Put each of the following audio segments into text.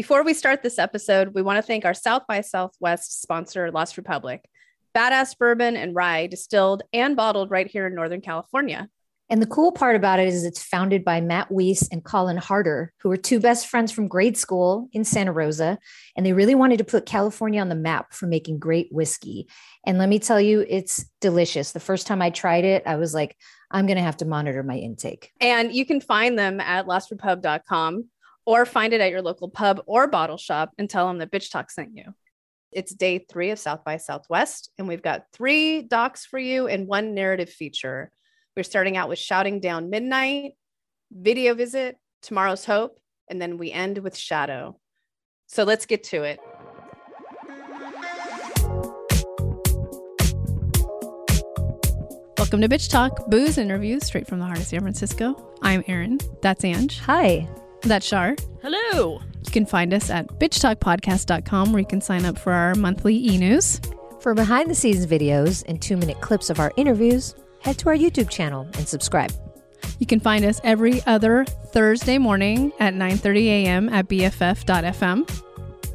Before we start this episode, we want to thank our South by Southwest sponsor, Lost Republic. Badass bourbon and rye distilled and bottled right here in Northern California. And the cool part about it is it's founded by Matt Weiss and Colin Harder, who are two best friends from grade school in Santa Rosa. And they really wanted to put California on the map for making great whiskey. And let me tell you, it's delicious. The first time I tried it, I was like, I'm going to have to monitor my intake. And you can find them at lostrepub.com or find it at your local pub or bottle shop and tell them that Bitch Talk sent you. It's day three of South by Southwest, and we've got three docs for you and one narrative feature. We're starting out with Shouting Down Midnight, Video Visit, Tomorrow's Hope, and then we end with Shadow. So let's get to it. Welcome to Bitch Talk, booze interviews straight from the heart of San Francisco. I'm Erin. That's Ange. Hi. That's Shar. Hello. You can find us at bitchtalkpodcast.com where you can sign up for our monthly e news. For behind the scenes videos and two minute clips of our interviews, head to our YouTube channel and subscribe. You can find us every other Thursday morning at 9:30 a.m. at bff.fm.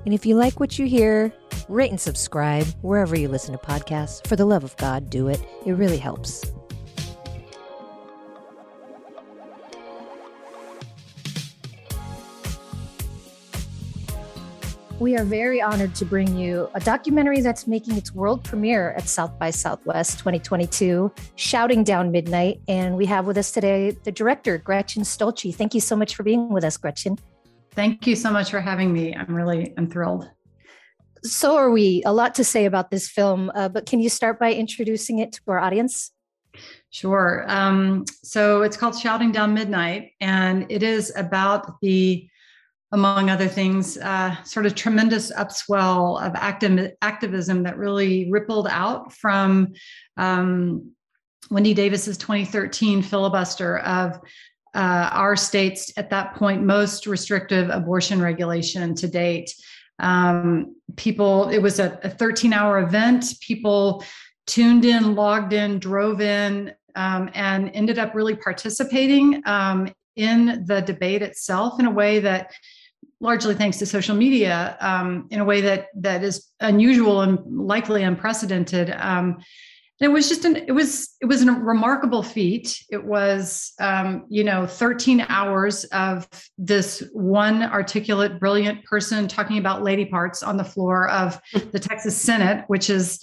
And if you like what you hear, rate and subscribe wherever you listen to podcasts. For the love of God, do it. It really helps. We are very honored to bring you a documentary that's making its world premiere at South by Southwest 2022, Shouting Down Midnight. And we have with us today the director, Gretchen Stoeltje. Thank you so much for being with us, Gretchen. Thank you so much for having me. I'm really, I'm thrilled. So are we. A lot to say about this film, uh, but can you start by introducing it to our audience? Sure. Um, so it's called Shouting Down Midnight, and it is about the among other things, uh, sort of tremendous upswell of activ- activism that really rippled out from um, Wendy Davis's 2013 filibuster of uh, our state's, at that point, most restrictive abortion regulation to date. Um, people, it was a 13 hour event. People tuned in, logged in, drove in, um, and ended up really participating um, in the debate itself in a way that largely thanks to social media um, in a way that that is unusual and likely unprecedented. Um, it was just an it was it was a remarkable feat. It was um, you know 13 hours of this one articulate brilliant person talking about lady parts on the floor of the texas senate which is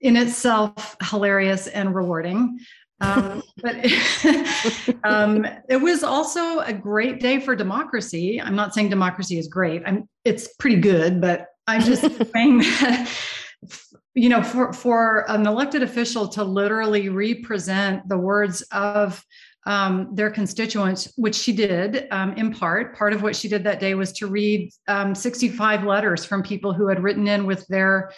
in itself hilarious and rewarding um, but um, it was also a great day for democracy. I'm not saying democracy is great. I'm, it's pretty good, but I'm just saying that, you know, for, for an elected official to literally represent the words of um, their constituents, which she did um, in part. Part of what she did that day was to read um, 65 letters from people who had written in with their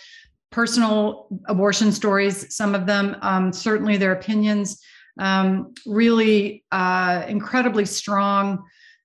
personal abortion stories, some of them, um, certainly their opinions, um, really uh, incredibly strong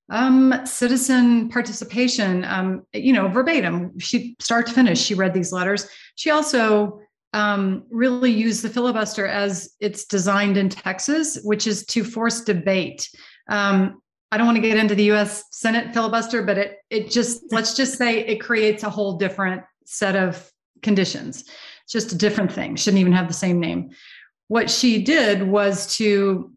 um, citizen participation, um, you know, verbatim. She, start to finish, she read these letters. She also um, really used the filibuster as it's designed in Texas, which is to force debate. Um, I don't want to get into the U.S. Senate filibuster, but it it just let's just say it creates a whole different set of conditions. It's just a different thing, shouldn't even have the same name. What she did was to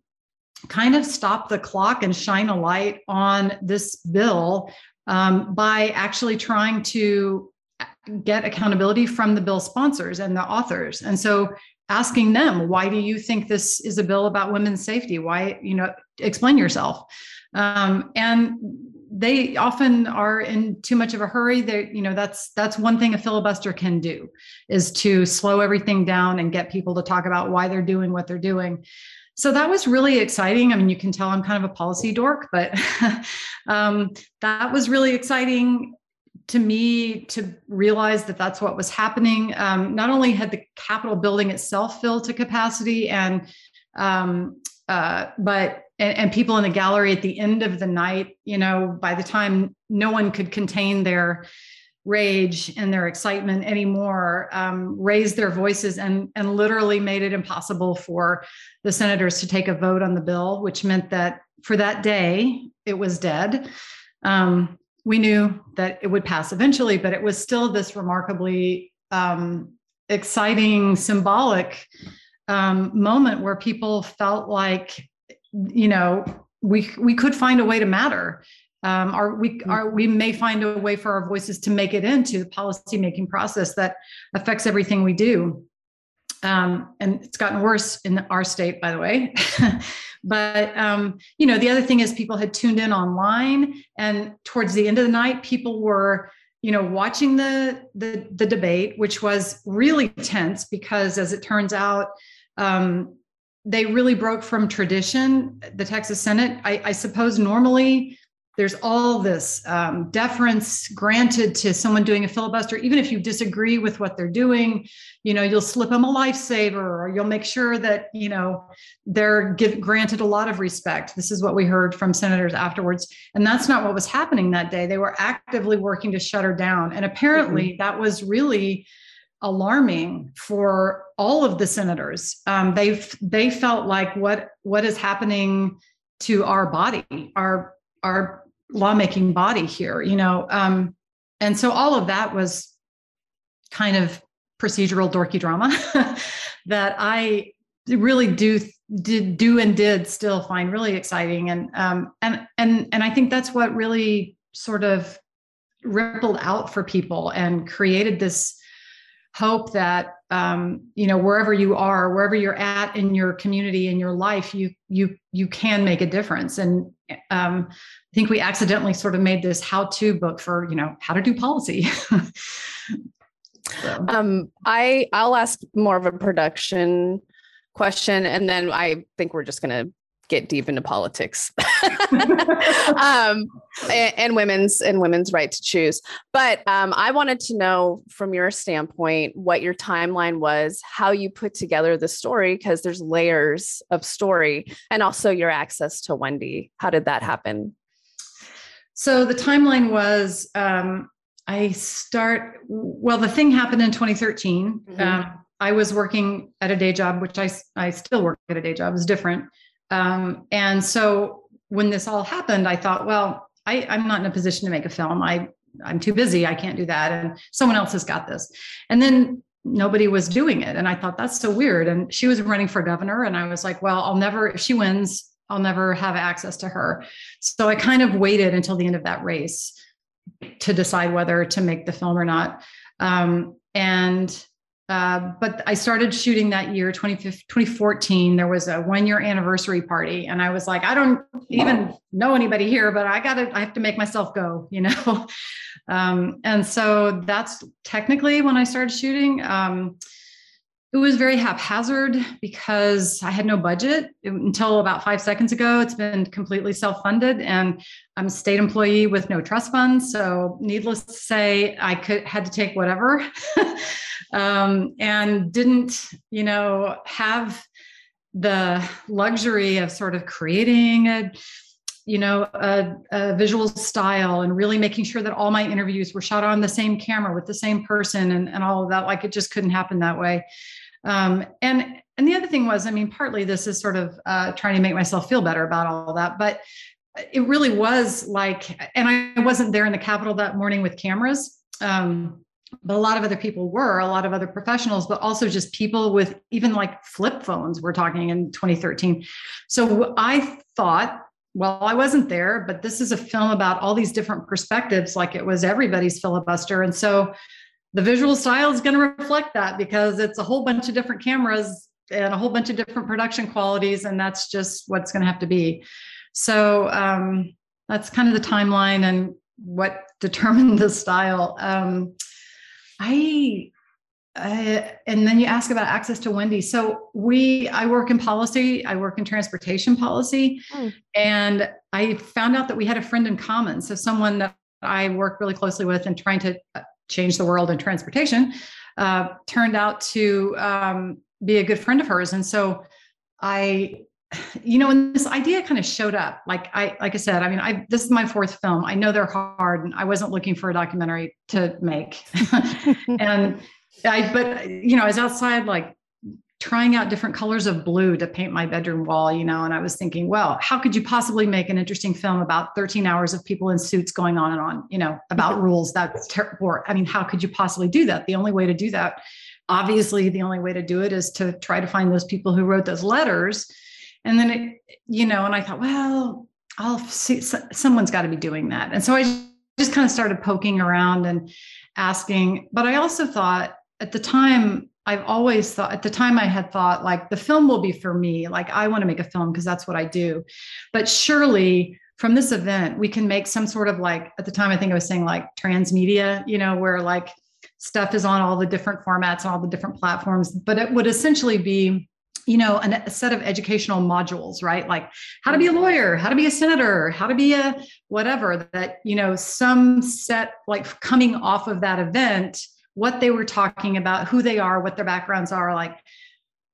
kind of stop the clock and shine a light on this bill um, by actually trying to get accountability from the bill sponsors and the authors. And so asking them, why do you think this is a bill about women's safety? Why, you know, explain yourself. Um, and they often are in too much of a hurry. They you know that's that's one thing a filibuster can do is to slow everything down and get people to talk about why they're doing what they're doing. So that was really exciting. I mean you can tell i'm kind of a policy dork but um, that was really exciting to me to realize that that's what was happening. Um, not only had the capitol building itself filled to capacity and um, uh, but and, and, people in the gallery at the end of the night you know by the time no one could contain their rage and their excitement anymore um, raised their voices and and literally made it impossible for the senators to take a vote on the bill which meant that for that day it was dead. Um, we knew that it would pass eventually, but it was still this remarkably um, exciting, symbolic um, moment where people felt like, you know, we we could find a way to matter. Um, or we are we may find a way for our voices to make it into the policy making process that affects everything we do. Um, and it's gotten worse in our state, by the way. but um, you know, the other thing is people had tuned in online, and towards the end of the night, people were you know watching the the, the debate, which was really tense because, as it turns out, um, they really broke from tradition. The Texas Senate, I, I suppose, normally there's all this um, deference granted to someone doing a filibuster even if you disagree with what they're doing you know you'll slip them a lifesaver or you'll make sure that you know they're give, granted a lot of respect this is what we heard from senators afterwards and that's not what was happening that day they were actively working to shut her down and apparently mm-hmm. that was really alarming for all of the senators. Um, they they felt like what what is happening to our body our our lawmaking body here you know? Um, and so all of that was kind of procedural dorky drama that i really do did do and did still find really exciting. And um, and and and i think that's what really sort of rippled out for people and created this hope that um, you know wherever you are wherever you're at in your community in your life you you you can make a difference and um, i think we accidentally sort of made this how-to book for you know how to do policy so. um, i i'll ask more of a production question and then i think we're just going to get deep into politics um, and, and, women's and women's right to choose. But um, I wanted to know from your standpoint what your timeline was, how you put together the story, because there's layers of story, and also your access to Wendy. How did that happen? So the timeline was um, I start. Well, the thing happened in 2013. Mm-hmm. Um, I was working at a day job, which I I still work at a day job. It's different um, and so when this all happened, I thought, well, I, I'm not in a position to make a film. I I'm too busy. I can't do that. And someone else has got this. And then nobody was doing it. And I thought that's so weird. And she was running for governor. And I was like, well, I'll never, if she wins, I'll never have access to her. So I kind of waited until the end of that race to decide whether to make the film or not. Um, and uh, but I started shooting that year, 2014. There was a one year anniversary party. And I was like, I don't even know anybody here, but I got to, I have to make myself go, you know? um, and so that's technically when I started shooting. Um, it was very haphazard because I had no budget until about five seconds ago. It's been completely self funded, and I'm a state employee with no trust funds. So, needless to say, I could had to take whatever. um, and didn't, you know, have the luxury of sort of creating a you know a, a, visual style and really making sure that all my interviews were shot on the same camera with the same person and, and all of that like it just couldn't happen that way um, and and the other thing was i mean partly this is sort of uh, trying to make myself feel better about all that but it really was like and i wasn't there in the capitol that morning with cameras. Um, but a lot of other people were a lot of other professionals but also just people with even like flip phones we're talking in 2013 so i thought well i wasn't there but this is a film about all these different perspectives like it was everybody's filibuster. And so the visual style is going to reflect that because it's a whole bunch of different cameras and a whole bunch of different production qualities and that's just what's going to have to be so um, that's kind of the timeline and what determined the style um, I, I, and then you ask about access to Wendy. So we, I work in policy. I work in transportation policy, mm. and I found out that we had a friend in common. So someone that I work really closely with and trying to uh, change the world in transportation uh, turned out to um, be a good friend of hers, and so I you know, and this idea kind of showed up. Like I, like I said, I mean, I this is my fourth film. I know they're hard, and I wasn't looking for a documentary to make. and I, but you know, I was outside like trying out different colors of blue to paint my bedroom wall, you know, and I was thinking, well, how could you possibly make an interesting film about 13 hours of people in suits going on and on, you know, about rules that's terrible. I mean, how could you possibly do that? The only way to do that, obviously, the only way to do it is to try to find those people who wrote those letters. And then it, you know, and I thought, well, I'll see someone's got to be doing that. And so I just kind of started poking around and asking, but I also thought at the time I've always thought at the time I had thought like the film will be for me. Like I want to make a film because that's what I do. But surely from this event, we can make some sort of like at the time I think I was saying like transmedia, you know, where like stuff is on all the different formats and all the different platforms, but it would essentially be you know an, a set of educational modules right like how to be a mm-hmm. lawyer how to be a senator how to be a whatever that you know some set like coming off of that event what they were talking about, who they are, what their backgrounds are, like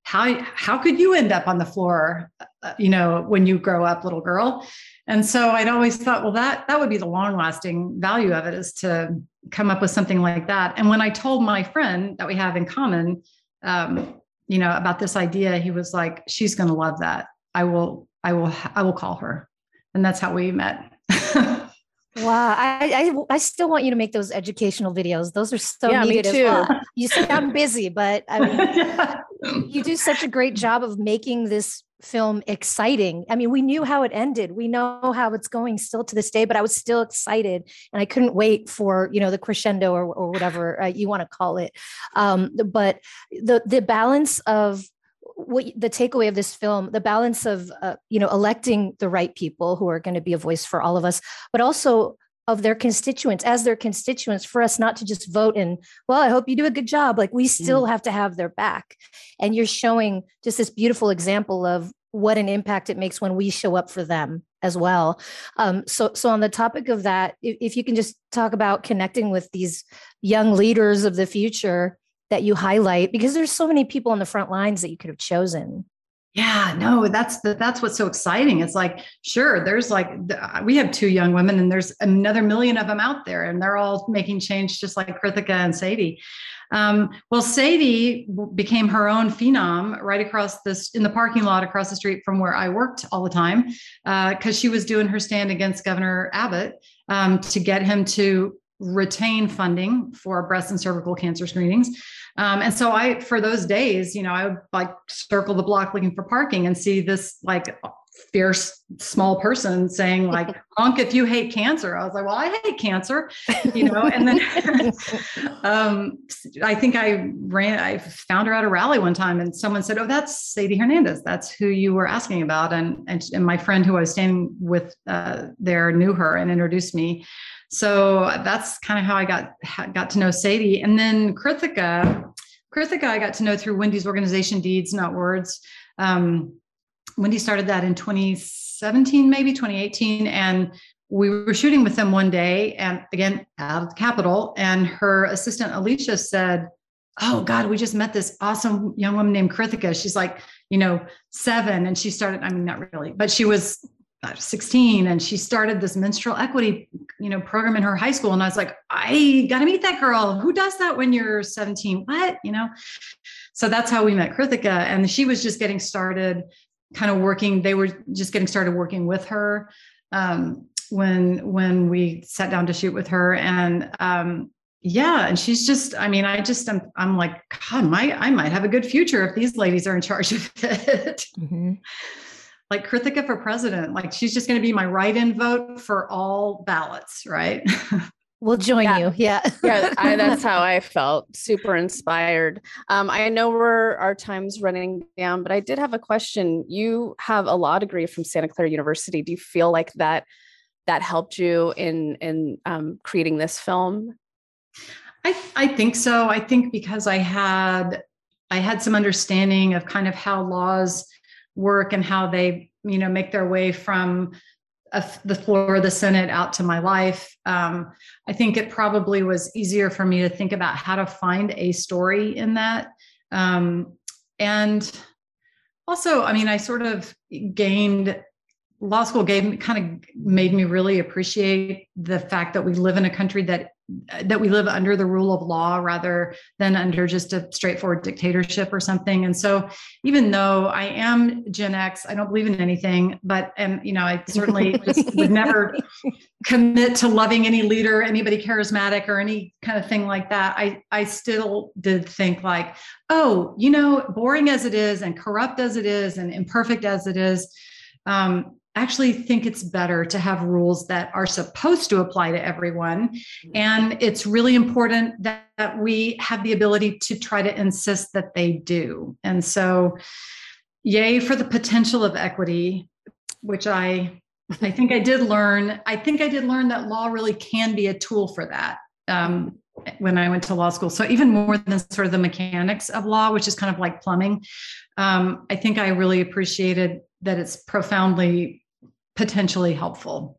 how how could you end up on the floor, uh, you know, when you grow up, little girl? And so I'd always thought, well, that that would be the long lasting value of it is to come up with something like that. And when I told my friend that we have in common, um, you know, about this idea, he was like, "She's going to love that. I will, I will, I will call her." And that's how we met. Wow, I, I, I still want you to make those educational videos. Those are so yeah, needed me too. as well. You say I'm busy, but I mean, you do such a great job of making this film exciting. I mean, we knew how it ended. We know how it's going still to this day, but I was still excited, and I couldn't wait for you know the crescendo or or whatever uh, you want to call it. Um, but the the balance of what the takeaway of this film the balance of uh, you know electing the right people who are going to be a voice for all of us but also of their constituents as their constituents for us not to just vote and well i hope you do a good job like we still mm. have to have their back and you're showing just this beautiful example of what an impact it makes when we show up for them as well um, so so on the topic of that if, if you can just talk about connecting with these young leaders of the future that you highlight because there's so many people on the front lines that you could have chosen. Yeah no that's that's what's so exciting. It's like sure there's like we have two young women and there's another million of them out there and they're all making change just like krithika and sadie. Um, well sadie became her own phenom right across this in the parking lot across the street from where i worked all the time because uh, she was doing her stand against governor abbott um, to get him to retain funding for breast and cervical cancer screenings. Um, and so I, for those days, you know, I would like circle the block looking for parking and see this like fierce small person saying like honk if you hate cancer i was like well i hate cancer you know and then um, i think i ran i found her at a rally one time and someone said oh that's sadie hernandez that's who you were asking about and and, and my friend who i was standing with uh, there knew her and introduced me so that's kind of how I got got to know Sadie. And then Krithika, Krithika, I got to know through Wendy's organization, Deeds Not Words. Um, Wendy started that in 2017, maybe 2018, and we were shooting with them one day, and again out of the Capitol. And her assistant Alicia said, "Oh God, we just met this awesome young woman named Krithika. She's like, you know, seven, and she started. I mean, not really, but she was uh, 16 and she started this menstrual equity you know program in her high school and i was like i got to meet that girl who does that when you're 17 what you know so that's how we met krithika and she was just getting started kind of working they were just getting started working with her um, when when we sat down to shoot with her and um, yeah and she's just i mean i just i'm, I'm like god my i might have a good future if these ladies are in charge of it mm-hmm like Krithika for president. Like she's just going to be my write-in vote for all ballots, right? We'll join yeah. you. Yeah. yeah. I, that's how I felt super inspired. Um, I know we're our time's running down, but I did have a question. You have a law degree from Santa Clara University. Do you feel like that that helped you in in um, creating this film? I, I think so. I think because I had I had some understanding of kind of how laws work and how they you know make their way from a, the floor of the senate out to my life. Um, i think it probably was easier for me to think about how to find a story in that. Um, and also i mean i sort of gained law school gave me kind of made me really appreciate the fact that we live in a country that that we live under the rule of law rather than under just a straightforward dictatorship or something. And so, even though I am Gen X, I don't believe in anything, but and you know, I certainly just would never commit to loving any leader, anybody charismatic, or any kind of thing like that. I I still did think like, oh, you know, boring as it is, and corrupt as it is, and imperfect as it is. Um, actually think it's better to have rules that are supposed to apply to everyone. Mm-hmm. And it's really important that, that, we have the ability to try to insist that they do. And so, yay for the potential of equity, which I I think I did learn. I think I did learn that law really can be a tool for that. Um, when I went to law school. So even more than sort of the mechanics of law, which is kind of like plumbing, um, I think I really appreciated that it's profoundly potentially helpful.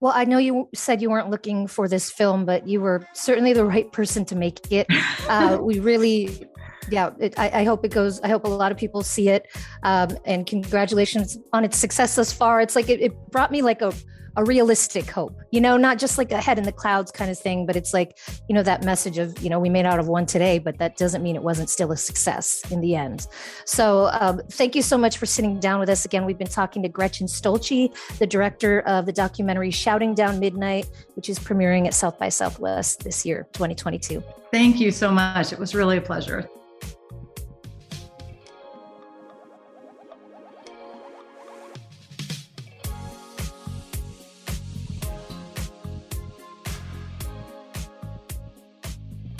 Well, I know you said you weren't looking for this film, but you were certainly the right person to make it. Uh, we really, yeah, it, I, I, hope it goes. I hope a lot of people see it. Um, and congratulations on its success thus far. It's like it, it brought me like a a realistic hope, you know, not just like a head in the clouds kind of thing, but it's like, you know, that message of, you know, we may not have won today, but that doesn't mean it wasn't still a success in the end. So um, thank you so much for sitting down with us again. We've been talking to Gretchen Stoeltje, the director of the documentary Shouting Down Midnight, which is premiering at South by Southwest this year, 2022. Thank you so much. It was really a pleasure.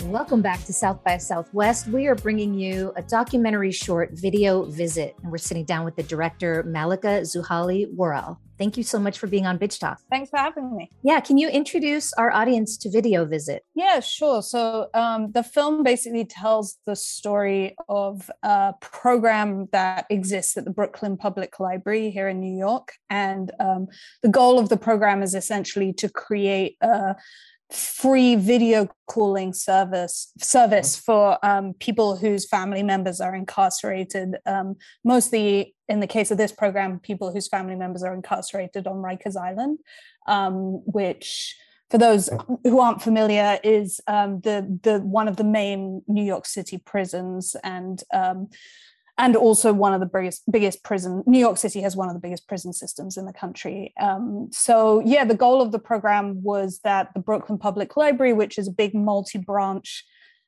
Welcome back to South by Southwest. We are bringing you a documentary short video visit, and we're sitting down with the director, Malika Zouhali-Worrall. Thank you so much for being on Bitch Talk. Thanks for having me. Yeah, can you introduce our audience to Video Visit? Yeah, sure. So um, the film basically tells the story of a program that exists at the Brooklyn Public Library here in New York. And um, the goal of the program is essentially to create a free video calling service service for um, people whose family members are incarcerated. Um, mostly, in the case of this program, people whose family members are incarcerated on Rikers Island, um, which, for those who aren't familiar, is um, the the one of the main New York City prisons and um, and also one of the biggest biggest prison new york city has one of the biggest prison systems in the country. Um, so yeah the goal of the program was that the brooklyn public library which is a big multi-branch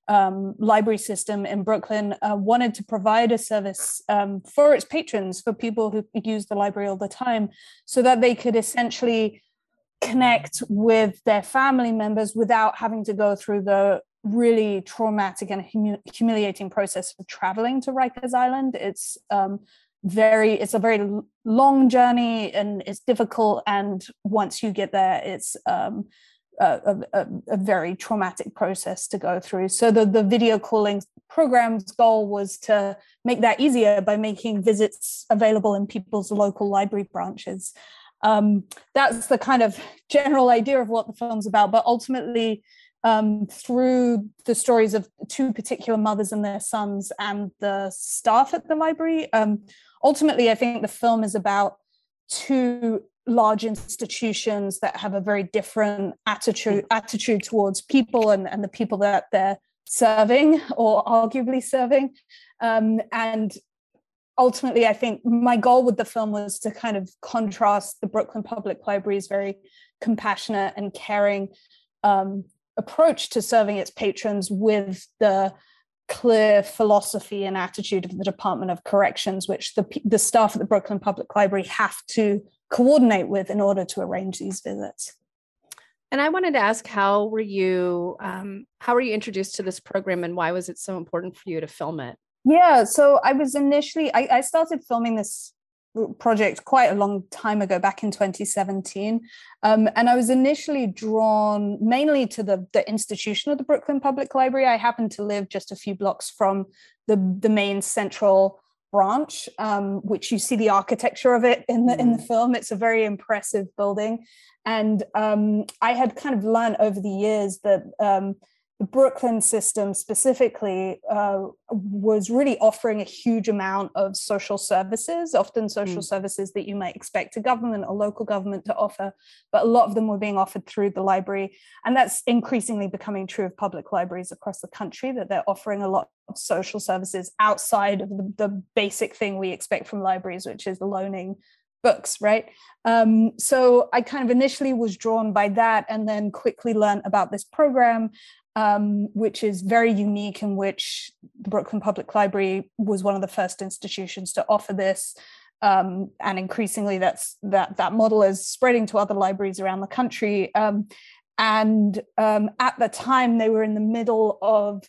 um, library system in brooklyn uh, wanted to provide a service um, for its patrons for people who use the library all the time so that they could essentially connect with their family members without having to go through the really traumatic and hum- humiliating process of traveling to Rikers Island. It's um, very, it's a very long journey and it's difficult. And once you get there, it's um, a, a, a, very traumatic process to go through. So the, the video calling program's goal was to make that easier by making visits available in people's local library branches. Um, that's the kind of general idea of what the film's about. But ultimately, um, through the stories of two particular mothers and their sons and the staff at the library. Um, ultimately, I think the film is about two large institutions that have a very different attitude attitude towards people and, and the people that they're serving or arguably serving. Um, and ultimately, I think my goal with the film was to kind of contrast the Brooklyn Public Library's very compassionate and caring um, approach to serving its patrons with the clear philosophy and attitude of the Department of Corrections, which the, the staff at the Brooklyn Public Library have to coordinate with in order to arrange these visits. And I wanted to ask, how were you um, how were you introduced to this program, and why was it so important for you to film it? Yeah, so I was initially I, I started filming this project quite a long time ago, back in 2017. Um, and I was initially drawn mainly to the, the institution of the Brooklyn Public Library. I happened to live just a few blocks from the, the main central branch, um, which you see the architecture of it in the mm. in the mm. film. It's a very impressive building. And um, I had kind of learned over the years that um, the Brooklyn system specifically uh, was really offering a huge amount of social services, often social mm. services that you might expect a government or local government to offer, but a lot of them were being offered through the library. And that's increasingly becoming true of public libraries across the country, that they're offering a lot of social services outside of the, the basic thing we expect from libraries, which is the loaning books, right? Um, so I kind of initially was drawn by that and then quickly learned about this program um, which is very unique, in which the Brooklyn Public Library was one of the first institutions to offer this. Um, and increasingly, that's that that model is spreading to other libraries around the country. Um, and um, at the time, they were in the middle of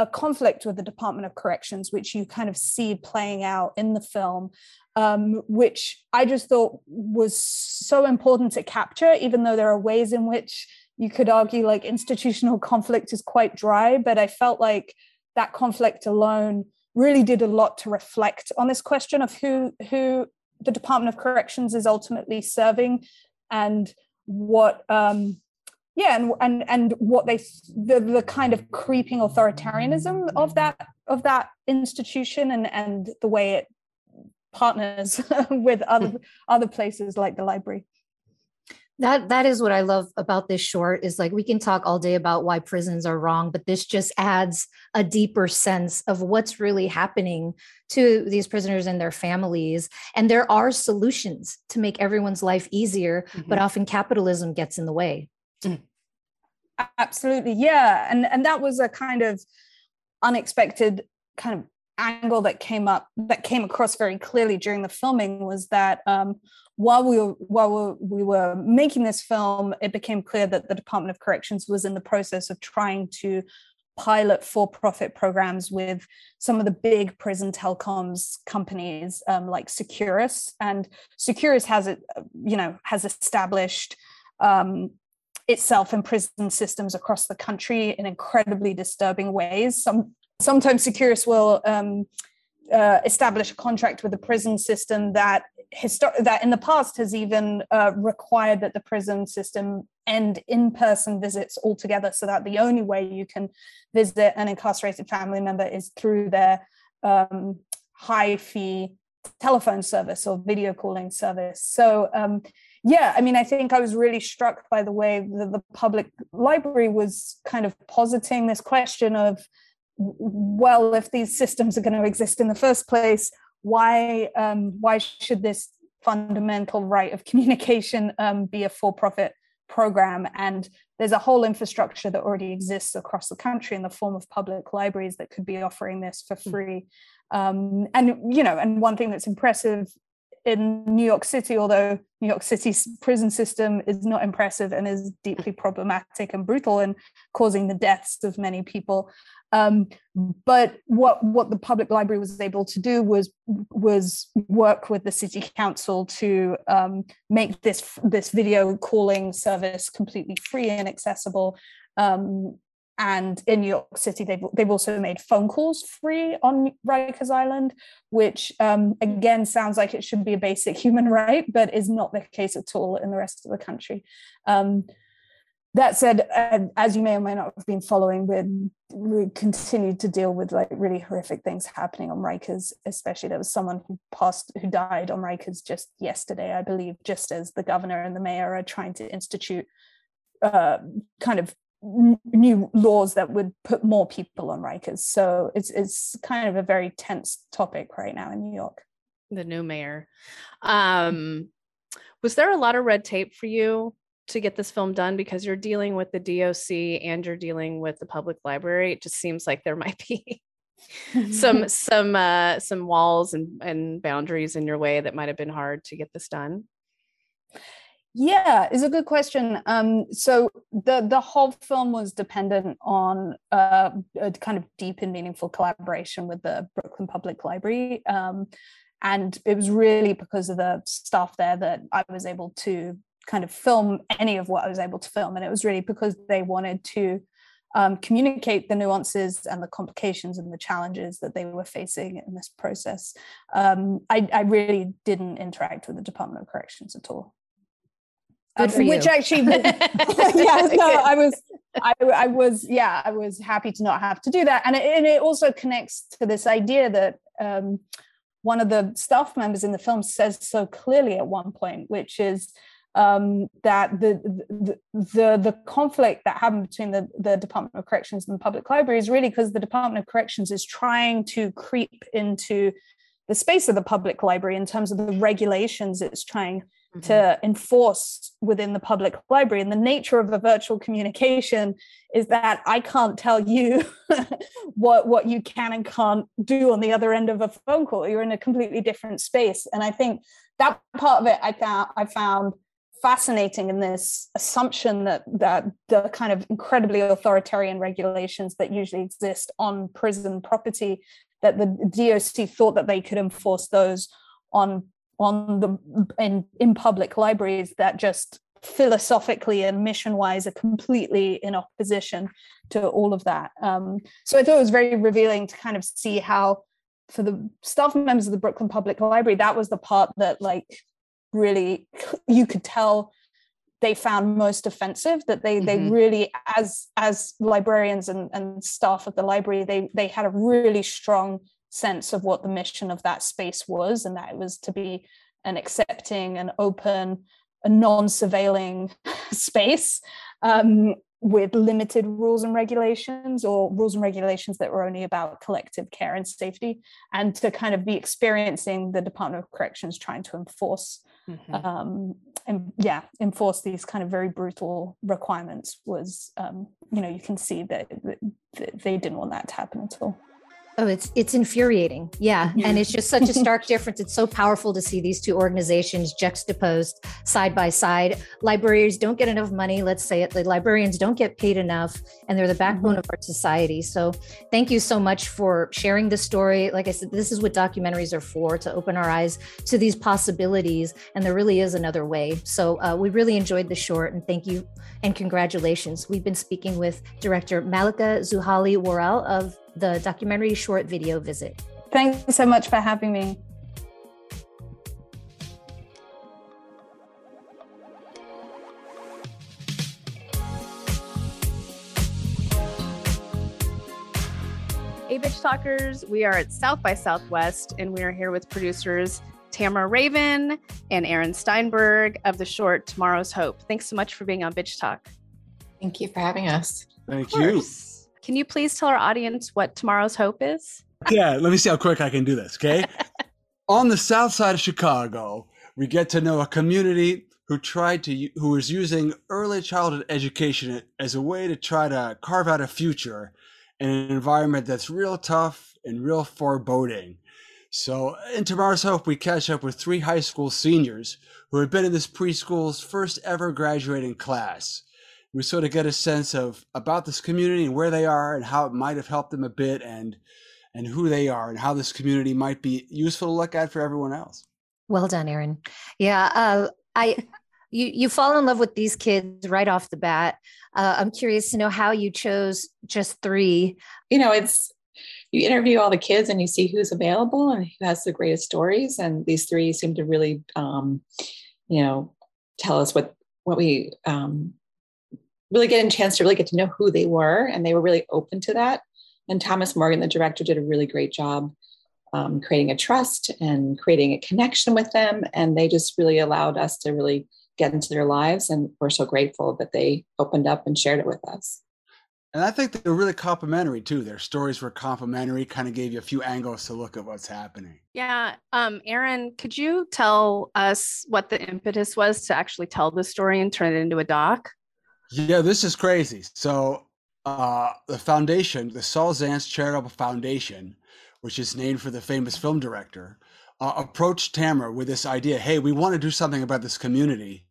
a conflict with the Department of Corrections, which you kind of see playing out in the film, um, which I just thought was so important to capture, even though there are ways in which you could argue like institutional conflict is quite dry, but I felt like that conflict alone really did a lot to reflect on this question of who who the Department of Corrections is ultimately serving and what um yeah and and and what they the, the kind of creeping authoritarianism of that of that institution and and the way it partners with other other places like the library that that is what i love about this short is like we can talk all day about why prisons are wrong but this just adds a deeper sense of what's really happening to these prisoners and their families and there are solutions to make everyone's life easier mm-hmm. but often capitalism gets in the way mm. Absolutely yeah and and that was a kind of unexpected kind of angle that came up that came across very clearly during the filming was that um, while we were while we were making this film, it became clear that the Department of Corrections was in the process of trying to pilot for-profit programs with some of the big prison telecoms companies um, like Securus, and Securus has it, you know, has established um, itself in prison systems across the country in incredibly disturbing ways. Some sometimes Securus will um, uh, establish a contract with the prison system that histor- that in the past has even uh, required that the prison system end in-person visits altogether so that the only way you can visit an incarcerated family member is through their um, high fee telephone service or video calling service so um, yeah i mean i think i was really struck by the way that the public library was kind of positing this question of well if these systems are going to exist in the first place why um, why should this fundamental right of communication um, be a for-profit program and there's a whole infrastructure that already exists across the country in the form of public libraries that could be offering this for hmm. free um, and you know and one thing that's impressive in New York City, although New York City's prison system is not impressive and is deeply problematic and brutal and causing the deaths of many people. Um, but what what the public library was able to do was was work with the city council to um, make this this video calling service completely free and accessible um, and in New York City, they've they've also made phone calls free on Rikers Island, which um, again sounds like it should be a basic human right, but is not the case at all in the rest of the country. Um, that said, uh, as you may or may not have been following, we we continued to deal with like really horrific things happening on Rikers. Especially there was someone who passed, who died on Rikers just yesterday, I believe, just as the governor and the mayor are trying to institute uh, kind of new laws that would put more people on Rikers. So it's it's kind of a very tense topic right now in New York. The new mayor. Um, was there a lot of red tape for you to get this film done because you're dealing with the DOC and you're dealing with the public library? It just seems like there might be some some uh, some walls and, and boundaries in your way that might have been hard to get this done. Yeah, it's a good question. Um, so the the whole film was dependent on uh, a kind of deep and meaningful collaboration with the Brooklyn Public Library, um, and it was really because of the staff there that I was able to kind of film any of what I was able to film, and it was really because they wanted to um, communicate the nuances and the complications and the challenges that they were facing in this process. Um, I, I really didn't interact with the Department of Corrections at all. Good for which you. actually, yeah, no, I was, I, I was, yeah, I was happy to not have to do that, and it, and it also connects to this idea that um, one of the staff members in the film says so clearly at one point, which is um, that the, the the the conflict that happened between the the Department of Corrections and the public library is really because the Department of Corrections is trying to creep into the space of the public library in terms of the regulations it's trying mm-hmm. to enforce within the public library. And the nature of a virtual communication is that I can't tell you what, what you can and can't do on the other end of a phone call. You're in a completely different space. And I think that part of it I found I found fascinating in this assumption that that the kind of incredibly authoritarian regulations that usually exist on prison property that the DOC thought that they could enforce those on on the in in public libraries that just philosophically and mission wise are completely in opposition to all of that um, so i thought it was very revealing to kind of see how for the staff members of the brooklyn public library that was the part that like really you could tell they found most offensive that they mm-hmm. they really as as librarians and, and staff of the library they they had a really strong sense of what the mission of that space was and that it was to be an accepting and open a non-surveilling space um, with limited rules and regulations or rules and regulations that were only about collective care and safety and to kind of be experiencing the department of corrections trying to enforce mm-hmm. um, and yeah enforce these kind of very brutal requirements was um, you know you can see that, that they didn't want that to happen at all Oh, it's it's infuriating. Yeah. And it's just such a stark difference. It's so powerful to see these two organizations juxtaposed side by side. Libraries don't get enough money, let's say it. The librarians don't get paid enough, and they're the backbone mm-hmm. of our society. So thank you so much for sharing the story. Like I said, this is what documentaries are for, to open our eyes to these possibilities. And there really is another way. So uh, we really enjoyed the short and thank you and congratulations. We've been speaking with director Malika Zouhali-Worrall of the documentary short video visit. Thanks so much for having me. Hey, Bitch Talkers, we are at South by Southwest, and we are here with producers Tamara Raven and Aaron Steinberg of the short Tomorrow's Hope. Thanks so much for being on Bitch Talk. Thank you for having us. Thank you. Can you please tell our audience what Tomorrow's Hope is? Yeah, let me see how quick I can do this, okay? On the south side of Chicago, we get to know a community who tried to who was using early childhood education as a way to try to carve out a future in an environment that's real tough and real foreboding. So, in Tomorrow's Hope, we catch up with three high school seniors who have been in this preschool's first ever graduating class we sort of get a sense of about this community and where they are and how it might have helped them a bit and and who they are and how this community might be useful to look at for everyone else. Well done, Aaron. Yeah, uh, I you you fall in love with these kids right off the bat. Uh, I'm curious to know how you chose just three. You know, it's you interview all the kids and you see who's available and who has the greatest stories, and these three seem to really, um, you know, tell us what what we um, really getting a chance to really get to know who they were, and they were really open to that. And Thomas Morgan, the director, did a really great job um, creating a trust and creating a connection with them. And they just really allowed us to really get into their lives. And we're so grateful that they opened up and shared it with us. And I think they're really complimentary too. Their stories were complimentary, kind of gave you a few angles to look at what's happening. Yeah. Um, Aaron, could you tell us what the impetus was to actually tell the story and turn it into a doc? Yeah, this is crazy. So, uh, the foundation, the Saul Zaentz Charitable Foundation, which is named for the famous film director, uh, approached Tamara with this idea hey, we want to do something about this community.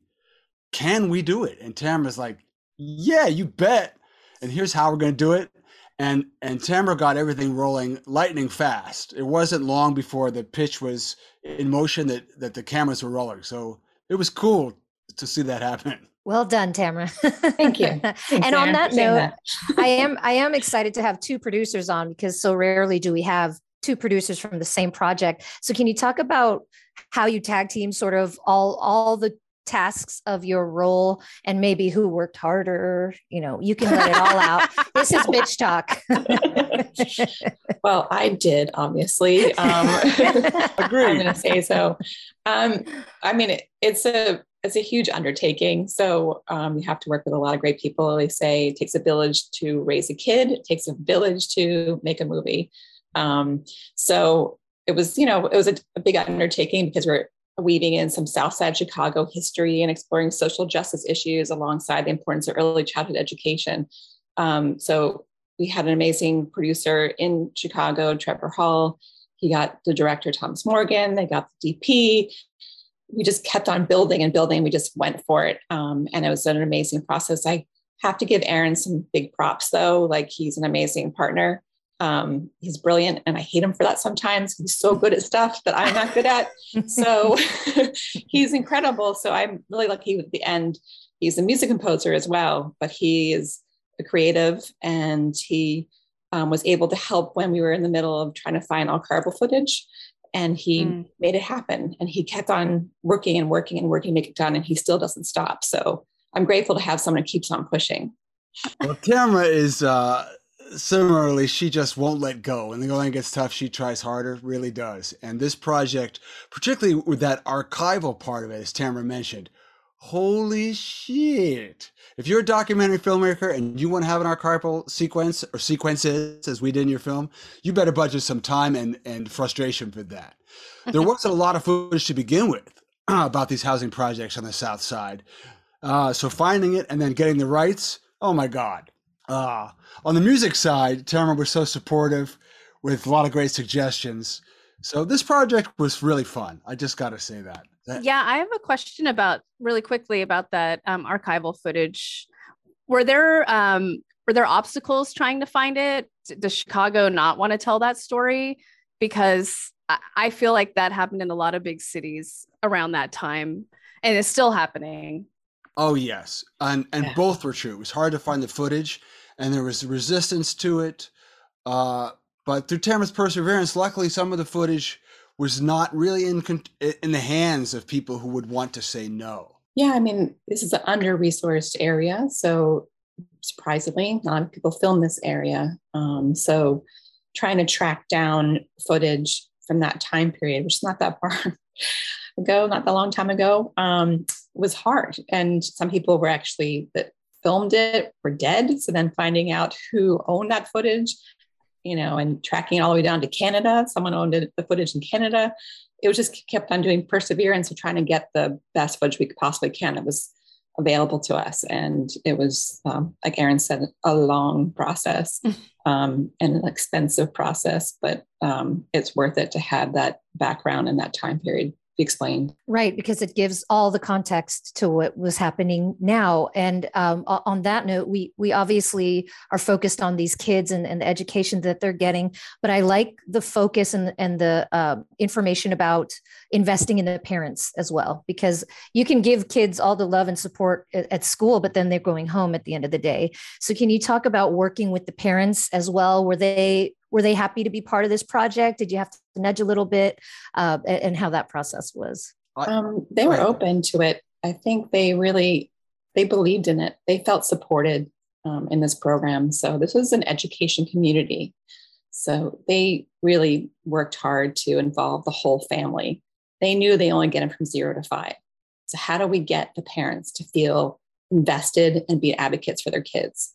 Can we do it? And Tamara's like, yeah, you bet. And here's how we're going to do it. And, and Tamara got everything rolling lightning fast. It wasn't long before the pitch was in motion that, that the cameras were rolling. So it was cool to see that happen. Well done, Tamara. Thank you. Thanks, and on that note, that. I am I am excited to have two producers on because so rarely do we have two producers from the same project. So can you talk about how you tag team sort of all all the tasks of your role and maybe who worked harder. You know, you can let it all out. this is bitch talk. well, I did, obviously. Um, Agreed. I'm going to say so. Um, I mean, it, it's a it's a huge undertaking. So um, you have to work with a lot of great people. They say it takes a village to raise a kid. It takes a village to make a movie. Um, so it was, you know, it was a, a big undertaking because we're weaving in some South Side Chicago history and exploring social justice issues alongside the importance of early childhood education. Um, so we had an amazing producer in Chicago, Trevor Hall. He got the director, Thomas Morgan. They got the DP. We just kept on building and building. We just went for it. Um, and it was an amazing process. I have to give Aaron some big props, though. Like, he's an amazing partner. Um, he's brilliant, and I hate him for that sometimes. He's so good at stuff that I'm not good at. so he's incredible. So I'm really lucky with the end. He's a music composer as well, but he is a creative, and he um, was able to help when we were in the middle of trying to find all archival footage. And he mm. made it happen. And he kept on working and working and working to make it done. And he still doesn't stop. So I'm grateful to have someone who keeps on pushing. Well, Tamara is uh, similarly, she just won't let go. When the going gets tough, she tries harder, really does. And this project, particularly with that archival part of it, as Tamara mentioned, holy shit. If you're a documentary filmmaker and you want to have an archival sequence or sequences, as we did in your film, you better budget some time and, and frustration for that. There wasn't a lot of footage to begin with about these housing projects on the South Side. Uh, so finding it and then getting the rights, oh my God uh, on the music side, Tamara was so supportive with a lot of great suggestions. So this project was really fun. I just got to say that. that. Yeah, I have a question about really quickly about that um, archival footage. Were there um, were there obstacles trying to find it? Does Chicago not want to tell that story? Because I feel like that happened in a lot of big cities around that time, and it's still happening. Oh yes, and and yeah. both were true. It was hard to find the footage, and there was resistance to it. Uh, but through Tamara's perseverance, luckily, some of the footage was not really in in the hands of people who would want to say no. Yeah, I mean, this is an under-resourced area, so surprisingly, a lot of people film this area. Um, so, trying to track down footage from that time period, which is not that far ago, not that long time ago, um, was hard. And some people were actually that filmed it were dead. So then finding out who owned that footage, you know, and tracking it all the way down to Canada, someone owned it, the footage in Canada. It was just kept on doing perseverance of trying to get the best footage we could possibly can. It was available to us. And it was, um, like Aaron said, a long process um, and an expensive process, but um, it's worth it to have that background in that time period explained. Right, because it gives all the context to what was happening now. And um, on that note, we we obviously are focused on these kids and, and the education that they're getting. But I like the focus and, and the uh, information about investing in the parents as well, because you can give kids all the love and support at, at school, but then they're going home at the end of the day. So can you talk about working with the parents as well? Were they were they happy to be part of this project? Did you have to nudge a little bit, uh, and how that process was? Um, they were open to it. I think they really they believed in it. They felt supported um, in this program. So this was an education community. So they really worked hard to involve the whole family. They knew they only get them from zero to five. So how do we get the parents to feel invested and be advocates for their kids?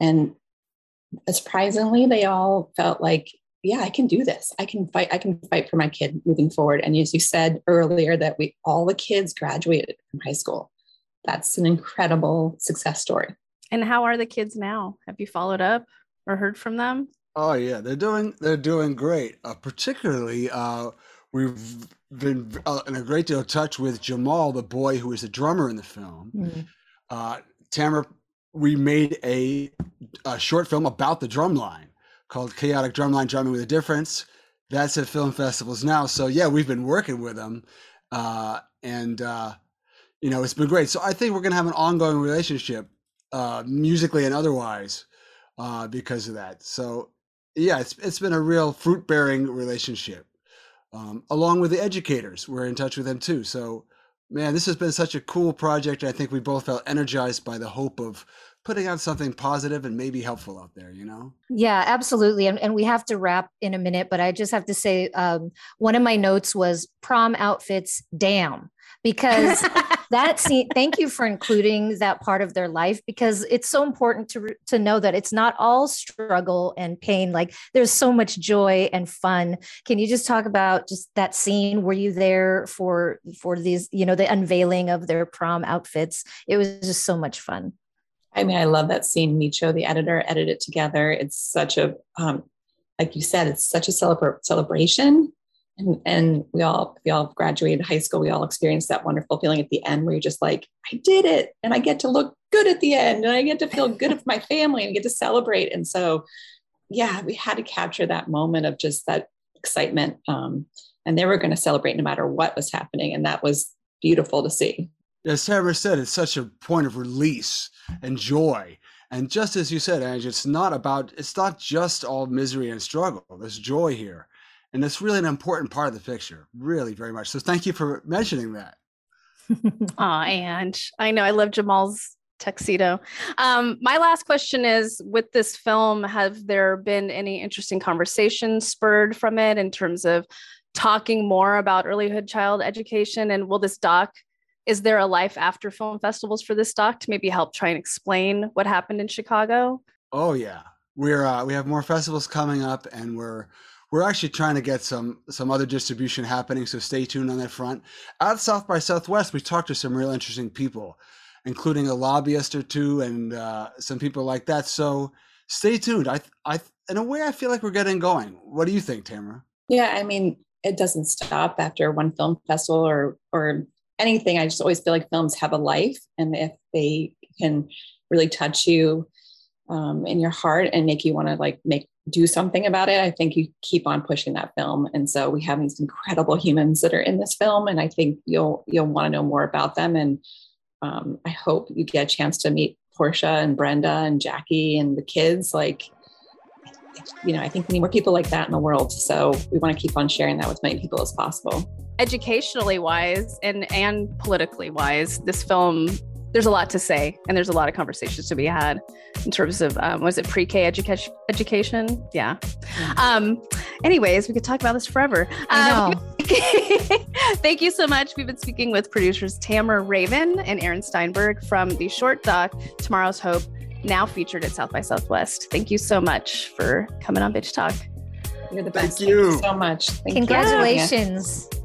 And surprisingly, they all felt like, yeah, I can do this. I can fight. I can fight for my kid moving forward. And as you said earlier, that we all the kids graduated from high school. That's an incredible success story. And how are the kids now? Have you followed up or heard from them? Oh yeah, they're doing they're doing great. Uh, particularly, uh, we've been uh, in a great deal of touch with Jamal, the boy who is the drummer in the film. Mm-hmm. Uh, Tamara we made a, a short film about the drumline called Chaotic Drumline Drumming with a Difference. That's at film festivals now. So yeah, we've been working with them, uh, and uh, you know it's been great. So I think we're gonna have an ongoing relationship, uh, musically and otherwise, uh, because of that. So yeah, it's it's been a real fruit bearing relationship. Um, along with the educators, we're in touch with them too. So Man, this has been such a cool project. I think we both felt energized by the hope of putting out something positive and maybe helpful out there, you know? Yeah, absolutely. And, and we have to wrap in a minute, but I just have to say um, one of my notes was prom outfits, damn, because that scene, thank you for including that part of their life because it's so important to, to know that it's not all struggle and pain. Like there's so much joy and fun. Can you just talk about just that scene? Were you there for, for these, you know, the unveiling of their prom outfits? It was just so much fun. I mean, I love that scene. Micho, the editor, edited it together. It's such a, um, like you said, it's such a celebra- celebration. And, and we all, we all graduated high school. We all experienced that wonderful feeling at the end where you're just like, I did it. And I get to look good at the end and I get to feel good with my family and get to celebrate. And so, yeah, we had to capture that moment of just that excitement. Um, and they were going to celebrate no matter what was happening. And that was beautiful to see as Sarah said, it's such a point of release and joy. And just as you said, Ange, it's not about, it's not just all misery and struggle. There's joy here. And that's really an important part of the picture, really, very much. So thank you for mentioning that. Aw, Ange. I know I love Jamal's tuxedo. Um, my last question is with this film, have there been any interesting conversations spurred from it in terms of talking more about earlyhood child education? And will this doc is there a life after film festivals for this doc to maybe help try and explain what happened in Chicago? Oh yeah, we're uh, we have more festivals coming up, and we're we're actually trying to get some some other distribution happening. So stay tuned on that front. At South by Southwest, we talked to some real interesting people, including a lobbyist or two, and uh, some people like that. So stay tuned. I I in a way I feel like we're getting going. What do you think, Tamara? Yeah, I mean, it doesn't stop after one film festival or or anything, I just always feel like films have a life. And if they can really touch you um, in your heart and make you want to like make do something about it, I think you keep on pushing that film. And so we have these incredible humans that are in this film, and I think you'll you'll want to know more about them. And um, I hope you get a chance to meet Portia and Brenda and Jackie and the kids. Like, you know, I think we need more people like that in the world. So we want to keep on sharing that with many people as possible educationally wise and and politically wise, this film there's a lot to say and there's a lot of conversations to be had in terms of um, was it pre-k education education? Yeah. Mm-hmm. um anyways we could talk about this forever. Um, thank you so much. We've been speaking with producers tamara raven and aaron steinberg from the short doc tomorrow's hope now featured at south by southwest. Thank you so much for coming on bitch talk. You're the best. thank you, thank you so much. Thank congratulations. you.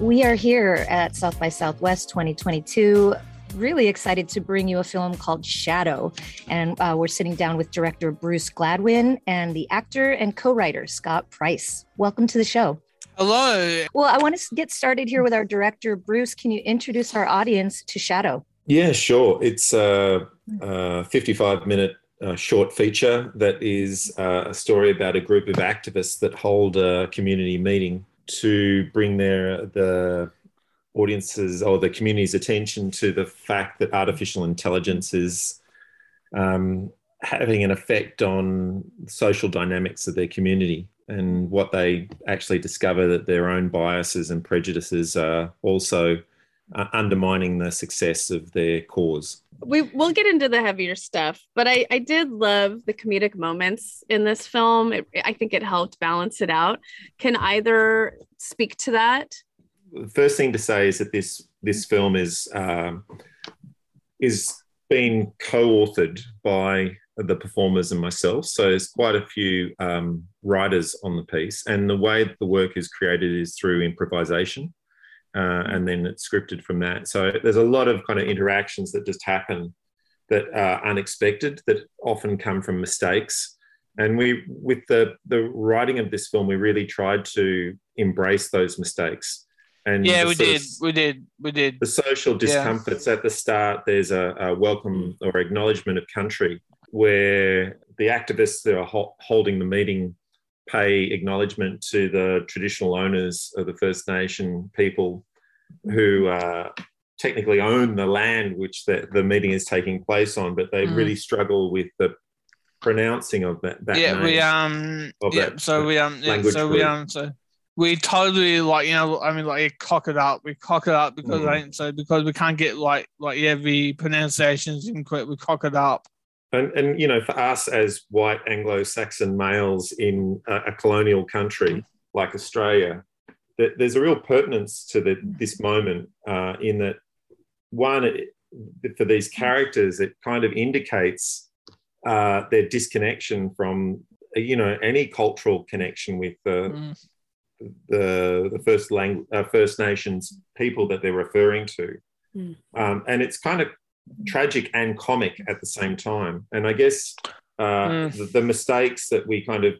We are here at South by Southwest 2022. Really excited to bring you a film called Shadow. And uh, we're sitting down with director Bruce Gladwin and the actor and co writer Scott Price. Welcome to the show. Hello. Well, I want to get started here with our director. Bruce, can you introduce our audience to Shadow? Yeah, sure. It's a, a 55 minute uh, short feature that is uh, a story about a group of activists that hold a community meeting to bring their the audiences or the community's attention to the fact that artificial intelligence is um, having an effect on social dynamics of their community and what they actually discover that their own biases and prejudices are also uh, undermining the success of their cause. We will get into the heavier stuff, but I, I did love the comedic moments in this film. It, I think it helped balance it out. Can either speak to that? The first thing to say is that this this film is um, is being co-authored by the performers and myself. So there's quite a few um, writers on the piece, and the way the work is created is through improvisation uh, and then it's scripted from that. So there's a lot of kind of interactions that just happen that are unexpected that often come from mistakes. And we, with the the writing of this film, we really tried to embrace those mistakes. And yeah, we did, of, we did, we did. The social discomforts yeah. at the start. There's a, a, welcome or acknowledgement of country, where the activists that are ho- holding the meeting pay acknowledgement to the traditional owners of the First Nation people who uh, technically own the land which the, the meeting is taking place on, but they Mm. really struggle with the pronouncing of that. that yeah, we um, yeah. that So we um, yeah, so we group. um, so we totally like you know, I mean, like you cock it up. We cock it up because Mm. I so because we can't get like like yeah, the pronunciations incorrect. We cock it up. And, and you know, for us as white Anglo-Saxon males in a, a colonial country like Australia, that there's a real pertinence to the, this moment uh, in that one it, for these characters, it kind of indicates uh, their disconnection from you know any cultural connection with the Mm. the, the first language, uh, First Nations people that they're referring to, Mm. um, and it's kind of tragic and comic at the same time. And I guess uh, Mm. the, the mistakes that we kind of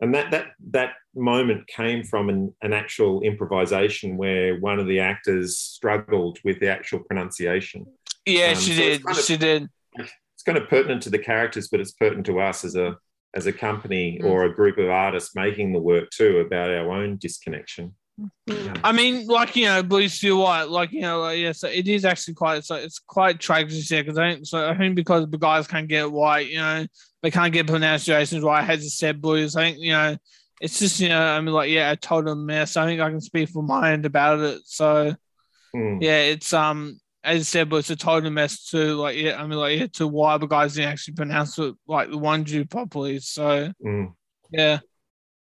and that that that moment came from an, an actual improvisation where one of the actors struggled with the actual pronunciation. Yeah, Um, she so did. kind of- she did. It's kind of pertinent to the characters, but it's pertinent to us as a as a company Mm. or a group of artists making the work too about our own disconnection. I mean, like you know, Blue Steel White, like you know, like, yeah. So it is actually quite, so it's quite tragic here because I think so. I think because the guys can't get white, you know, they can't get pronunciations right. Has it said blues? I think you know, it's just you know, I mean, like yeah, a total mess. I think I can speak for my end about it. So Mm. yeah, it's um, as I said, but it's a total mess too. Like yeah, I mean, like yeah, to why the guys didn't actually pronounce it like the one Jew properly. So Mm. yeah.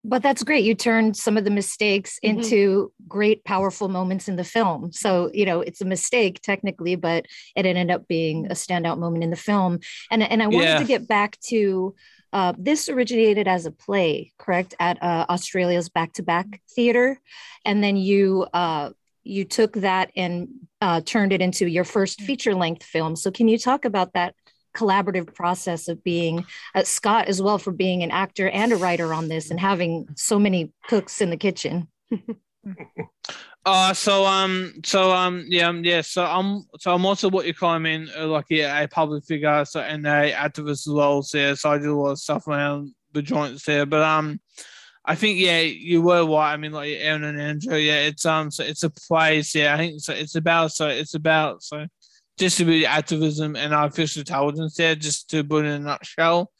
But that's great. You turned some of the mistakes Mhm. into great, powerful moments in the film. So, you know, it's a mistake technically, but it ended up being a standout moment in the film. And, and I wanted Yeah. to get back to uh, this originated as a play, correct, at uh, Australia's Back to Back Theater. And then you, uh, you took that and uh, turned it into your first feature length film. So, can you talk about that collaborative process of being uh, Scott as well for being an actor and a writer on this and having so many cooks in the kitchen. Uh so um so um yeah um, yeah so I'm so I'm also what you call I mean uh, like yeah a public figure so and a activist as well so so I do a lot of stuff around the joints there but um I think yeah you were right I mean like Aaron and Andrew yeah it's um so it's a place yeah I think so it's about so it's about so distributed activism and artificial intelligence there just to put in a nutshell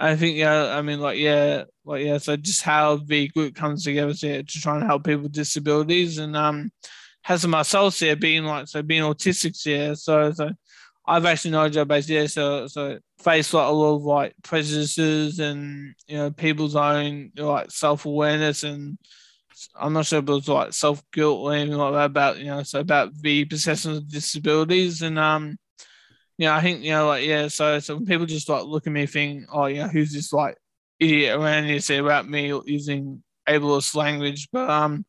I think yeah, I mean like yeah, like yeah, so just how the group comes together to, to try and help people with disabilities and um has myself there being like so being autistic here. So so I've actually known job based yeah, so so face like a lot of like prejudices and you know people's own like self awareness and I'm not sure if it was like self guilt or anything like that about you know so about the perception of disabilities and um yeah, I think you know, like yeah. So, so when people just like look at me, think, oh, you know who's this like idiot around here say about me using ableist language? But um,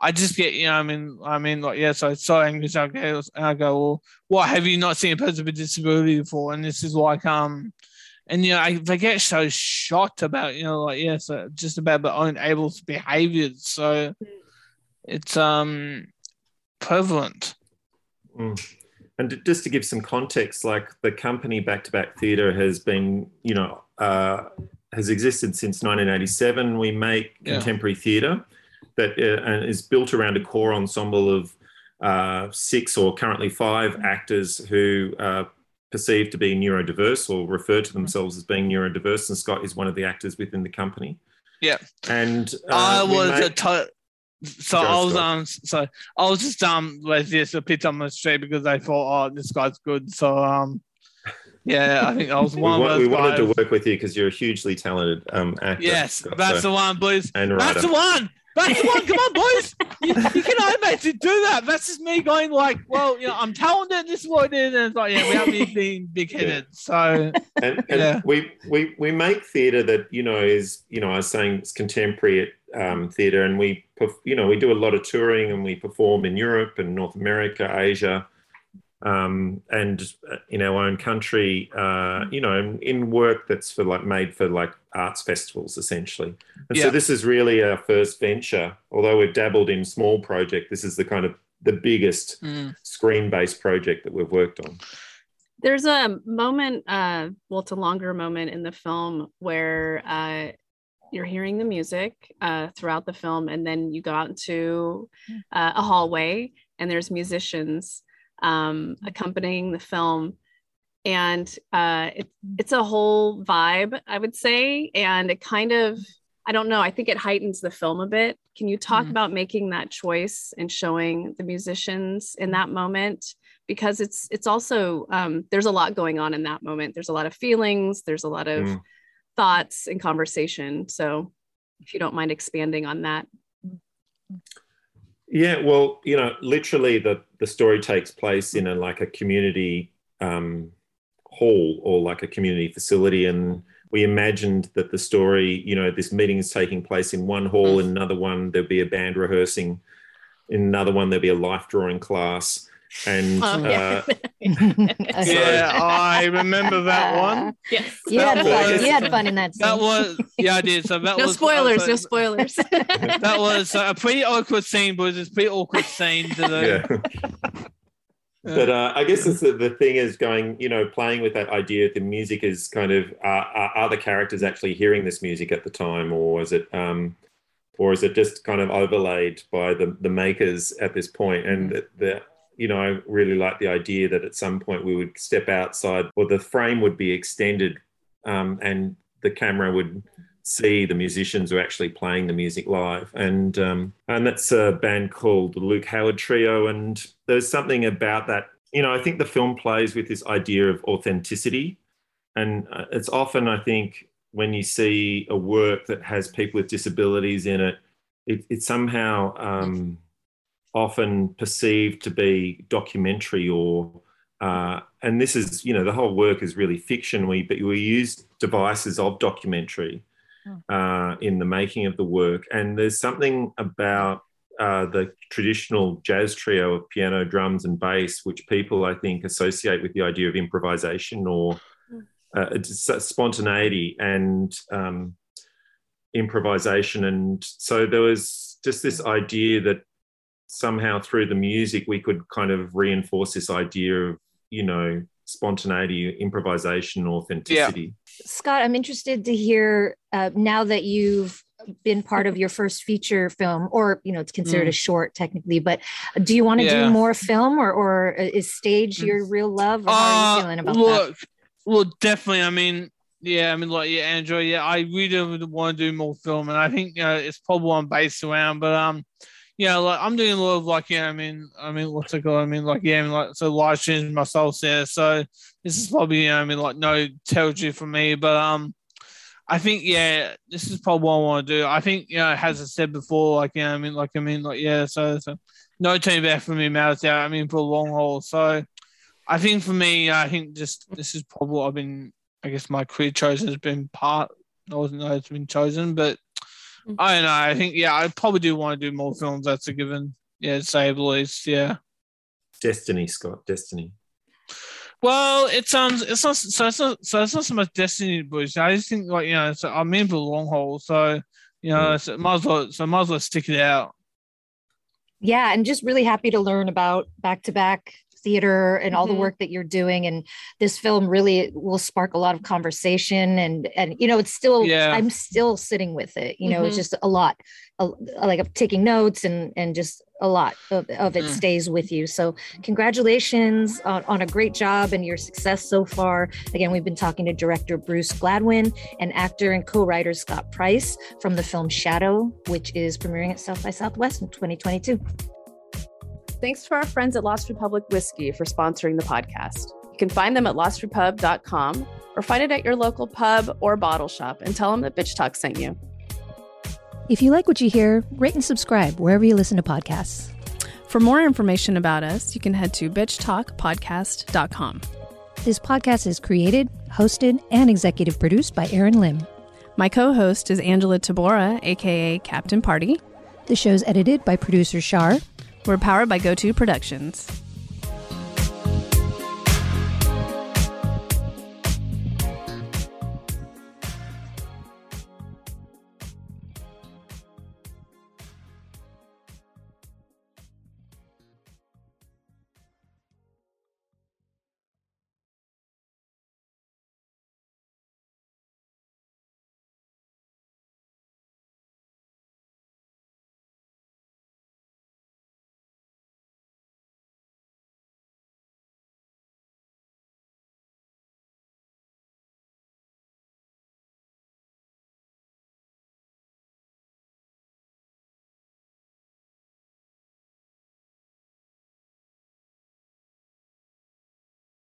I just get you know, I mean, I mean, like yeah. So it's so angry, so I go, and I go, well, what have you not seen a person with disability before? And this is like um, and you know, I, they get so shocked about you know, like yeah, so just about their own ableist behaviors. So it's um prevalent. Mm. And just to give some context, like the company Back to Back Theatre has been, you know, uh, has existed since 1987. We make Yeah. contemporary theatre that uh, and is built around a core ensemble of uh, six or currently five actors who are perceived to be neurodiverse or refer to themselves as being neurodiverse. And Scott is one of the actors within the company. Yeah. And uh, I we was a make- to- so Go, I was Scott. um so I was just um like this a pit on the street because I thought oh this guy's good so um yeah I think I was one we those wanted to work with you because you're a hugely talented um, actor. yes Scott, that's so- the one boys and that's the one that's one come on boys. You, you can to do that. That's just me going like well you know I'm talented this is what it is and it's like yeah we haven't been big headed so and, and Yeah. we, we we make theatre that you know is you know I was saying it's contemporary um, theatre, and we you know we do a lot of touring and we perform in Europe and North America, Asia, um, and uh, in our own country. Uh, you know, in, in work that's for like made for like arts festivals essentially. And so this is really our first venture. Although we've dabbled in small project, this is the kind of the biggest mm, screen-based project that we've worked on. There's a moment, uh, well, it's a longer moment in the film where uh, you're hearing the music uh, throughout the film, and then you go out into uh, a hallway, and there's musicians um, accompanying the film. And uh, it, it's a whole vibe, I would say. And it kind of, I don't know, I think it heightens the film a bit. Can you talk Mm. about making that choice and showing the musicians in that moment? Because it's it's also um, there's a lot going on in that moment. There's a lot of feelings. There's a lot of Mm. thoughts and conversation. So if you don't mind expanding on that. Yeah, well, you know, literally the the story takes place in a like a community um, hall or like a community facility, and we imagined that the story, you know, this meeting is taking place in one hall, in another one there'll be a band rehearsing, in another one there'll be a life drawing class, and Oh, yeah. uh, Yeah, I remember that one. yes. You had That fun. You had fun in that scene. That was yeah, I did. So that was No was spoilers. No spoilers. That was a pretty awkward scene, boys. It's a pretty awkward scene to the. yeah. But uh, I guess it's the, the thing is going, you know, playing with that idea. that The music is kind of uh, are, are the characters actually hearing this music at the time, or is it, um, or is it just kind of overlaid by the the makers at this point? And the, the you know, I really like the idea that at some point we would step outside, or the frame would be extended, um, and the camera would see the musicians who are actually playing the music live. And um, and that's a band called the Luke Howard Trio. And there's something about that. You know, I think the film plays with this idea of authenticity, and uh, it's often I think when you see a work that has people with disabilities in it, it it's somehow um, often perceived to be documentary or uh, and this is you know the whole work is really fiction. We but we use devices of documentary uh, in the making of the work. And there's something about uh, the traditional jazz trio of piano drums and bass which people i think associate with the idea of improvisation or uh, it's spontaneity and um, improvisation. And so there was just this idea that somehow through the music we could kind of reinforce this idea of you know spontaneity improvisation authenticity Scott, I'm interested to hear uh, now that you've been part of your first feature film, or you know, it's considered a short technically. But do you want to Yeah. do more film, or or is stage your real love? Or how are you feeling about that? look, well, definitely. I mean, yeah, I mean, like, yeah, Andrew, yeah, I really want to do more film, and I think you know it's probably one based around, but um, yeah, like I'm doing a lot of like, yeah, I mean, I mean, what's it called? I mean, like, yeah, I mean, like, so live streams myself there, so this is probably, you know, I mean, like, no territory for me, but um. I think yeah, this is probably what I want to do. I think you know, as I said before, like yeah, I mean, like I mean, like yeah, so, so no turning back for me, mouth out. I mean, for a long haul. So I think for me, I think just this is probably what I've been. I guess my career chosen has been part. I wasn't know it's been chosen, but I don't know. I think yeah, I probably do want to do more films. That's a given. Yeah, to say the least. Yeah. destiny scott destiny Well, it's um, it's not so it's not so it's not so much destiny bush. I just think like you know, so I'm in for the long haul, so you know, so might as well so might as well stick it out. yeah and just really happy to learn about back to back theater and all the Mhm. work that you're doing and this film really will spark a lot of conversation and and you know it's still Yeah. i'm still sitting with it you know it's Mhm. just a lot a, like i'm taking notes and and just a lot of, of it Mm. stays with you so congratulations on, on a great job and your success so far again we've been talking to director bruce gladwin and actor and co-writer scott price from the film shadow which is premiering at south by southwest in 2022 Thanks to our friends at Lost Republic Whiskey for sponsoring the podcast. You can find them at lostrepub.com or find it at your local pub or bottle shop and tell them that Bitch Talk sent you. If you like what you hear, rate and subscribe wherever you listen to podcasts. For more information about us, you can head to bitchtalkpodcast.com. This podcast is created, hosted, and executive produced by Aaron Lim. My co host is Angela Tabora, aka Captain Party. The show's edited by producer Shar. We're powered by GoTo Productions.